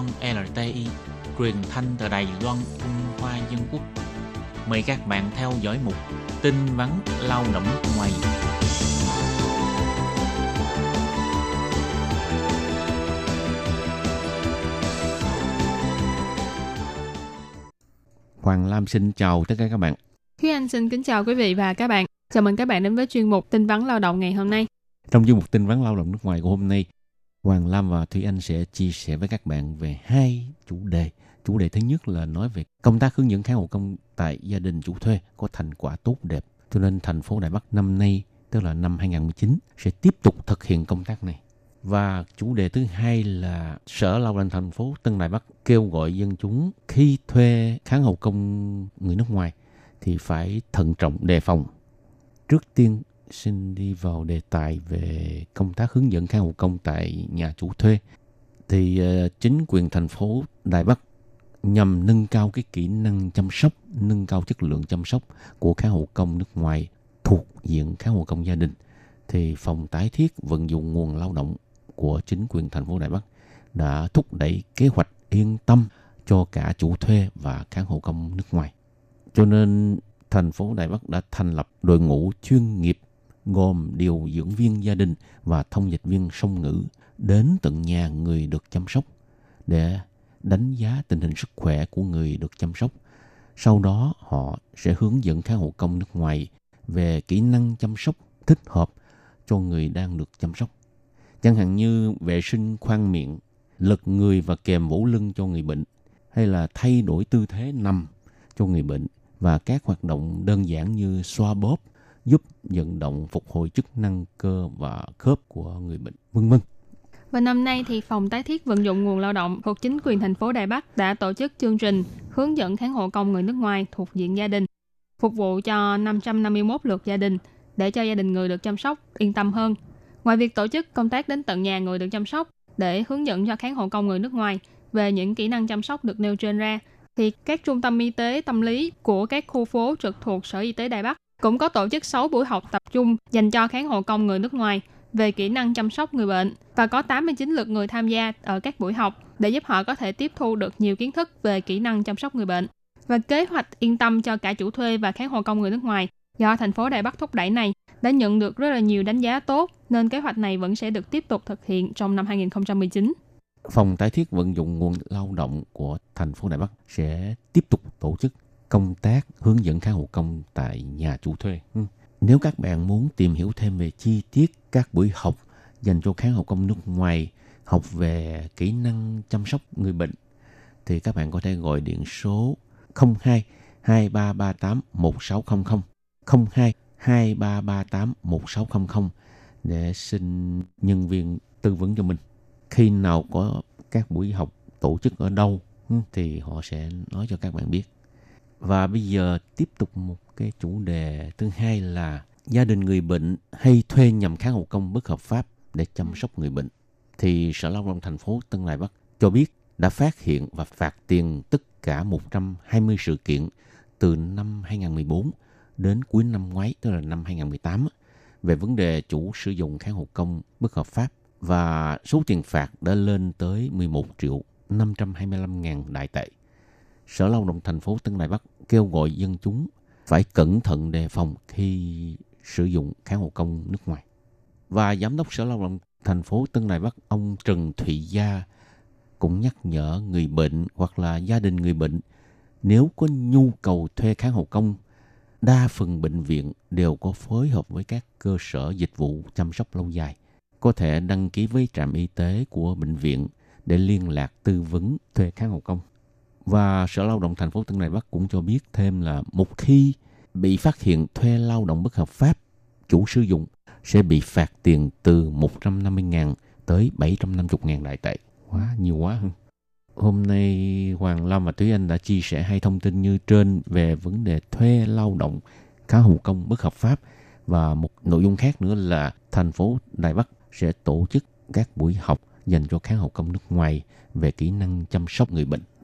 Loan LTI, truyền thanh từ Đài Loan, Trung Hoa Dân Quốc. Mời các bạn theo dõi mục tin vắn lao động ngoài. Hoàng Lam xin chào tất cả các bạn. Thúy Anh xin kính chào quý vị và các bạn. Chào mừng các bạn đến với chuyên mục tin vắn lao động ngày hôm nay. Trong chuyên mục tin vắn lao động nước ngoài của hôm nay, Hoàng Lam và Thúy Anh sẽ chia sẻ với các bạn về hai chủ đề. Chủ đề thứ nhất là nói về công tác hướng dẫn kháng hộ công tại gia đình chủ thuê có thành quả tốt đẹp. Cho nên thành phố Đài Bắc năm nay, tức là năm 2019, sẽ tiếp tục thực hiện công tác này. Và chủ đề thứ hai là Sở Lao động thành phố Tân Đài Bắc kêu gọi dân chúng khi thuê kháng hộ công người nước ngoài thì phải thận trọng đề phòng. Trước tiên xin đi vào đề tài về công tác hướng dẫn khai hộ công tại nhà chủ thuê. Thì ờ, chính quyền thành phố Đài Bắc nhằm nâng cao cái kỹ năng chăm sóc, nâng cao chất lượng chăm sóc của kháng hộ công nước ngoài thuộc diện kháng hộ công gia đình thì phòng tái thiết vận dụng nguồn lao động của chính quyền thành phố Đài Bắc đã thúc đẩy kế hoạch yên tâm cho cả chủ thuê và khán hộ công nước ngoài. Cho nên thành phố Đài Bắc đã thành lập đội ngũ chuyên nghiệp gồm điều dưỡng viên gia đình và thông dịch viên song ngữ đến tận nhà người được chăm sóc để đánh giá tình hình sức khỏe của người được chăm sóc. Sau đó họ sẽ hướng dẫn khán hộ công nước ngoài về kỹ năng chăm sóc thích hợp cho người đang được chăm sóc. Chẳng hạn như vệ sinh khoang miệng, lật người và kèm vỗ lưng cho người bệnh, hay là thay đổi tư thế nằm cho người bệnh và các hoạt động đơn giản như xoa bóp giúp vận động phục hồi chức năng cơ và khớp của người bệnh, vân vân. Và năm nay thì phòng tái thiết vận dụng nguồn lao động thuộc chính quyền thành phố Đài Bắc đã tổ chức chương trình hướng dẫn kháng hộ công người nước ngoài thuộc diện gia đình, phục vụ cho 551 lượt gia đình để cho gia đình người được chăm sóc yên tâm hơn. Ngoài việc tổ chức công tác đến tận nhà người được chăm sóc để hướng dẫn cho kháng hộ công người nước ngoài về những kỹ năng chăm sóc được nêu trên ra, thì các trung tâm y tế tâm lý của các khu phố trực thuộc Sở Y tế Đài Bắc cũng có tổ chức 6 buổi học tập trung dành cho kháng hộ công người nước ngoài về kỹ năng chăm sóc người bệnh và có 89 lượt người tham gia ở các buổi học để giúp họ có thể tiếp thu được nhiều kiến thức về kỹ năng chăm sóc người bệnh. Và kế hoạch yên tâm cho cả chủ thuê và kháng hộ công người nước ngoài do thành phố Đài Bắc thúc đẩy này đã nhận được rất là nhiều đánh giá tốt, nên kế hoạch này vẫn sẽ được tiếp tục thực hiện trong năm 2019. Phòng tái thiết vận dụng nguồn lao động của thành phố Đài Bắc sẽ tiếp tục tổ chức công tác hướng dẫn kháng hộ công tại nhà chủ thuê. Ừ. Nếu các bạn muốn tìm hiểu thêm về chi tiết các buổi học dành cho kháng hộ công nước ngoài, học về kỹ năng chăm sóc người bệnh, thì các bạn có thể gọi điện số 02 2338 1600 02 2338 1600 để xin nhân viên tư vấn cho mình. Khi nào có các buổi học tổ chức ở đâu ừ, thì họ sẽ nói cho các bạn biết. Và bây giờ tiếp tục một cái chủ đề thứ hai là gia đình người bệnh hay thuê nhằm kháng hộ công bất hợp pháp để chăm sóc người bệnh. Thì Sở Lao động thành phố Tân Lai Bắc cho biết đã phát hiện và phạt tiền tất cả 120 sự kiện từ năm 2014 đến cuối năm ngoái, tức là năm 2018, về vấn đề chủ sử dụng kháng hộ công bất hợp pháp và số tiền phạt đã lên tới 11 triệu 525 ngàn đại tệ. Sở Lao động thành phố Tân Đài Bắc kêu gọi dân chúng phải cẩn thận đề phòng khi sử dụng kháng hộ công nước ngoài. Và Giám đốc Sở Lao động thành phố Tân Đài Bắc ông Trần Thụy Gia cũng nhắc nhở người bệnh hoặc là gia đình người bệnh nếu có nhu cầu thuê kháng hộ công, đa phần bệnh viện đều có phối hợp với các cơ sở dịch vụ chăm sóc lâu dài. Có thể đăng ký với trạm y tế của bệnh viện để liên lạc tư vấn thuê kháng hộ công. Và Sở Lao động thành phố Tân Đài Bắc cũng cho biết thêm là một khi bị phát hiện thuê lao động bất hợp pháp, chủ sử dụng sẽ bị phạt tiền từ 150.000 tới 750.000 đại tệ. Quá, nhiều quá. Hôm nay Hoàng Lâm và Thúy Anh đã chia sẻ hai thông tin như trên về vấn đề thuê lao động khá hữu công bất hợp pháp và một nội dung khác nữa là thành phố Đài Bắc sẽ tổ chức các buổi học dành cho kháng hậu công nước ngoài về kỹ năng chăm sóc người bệnh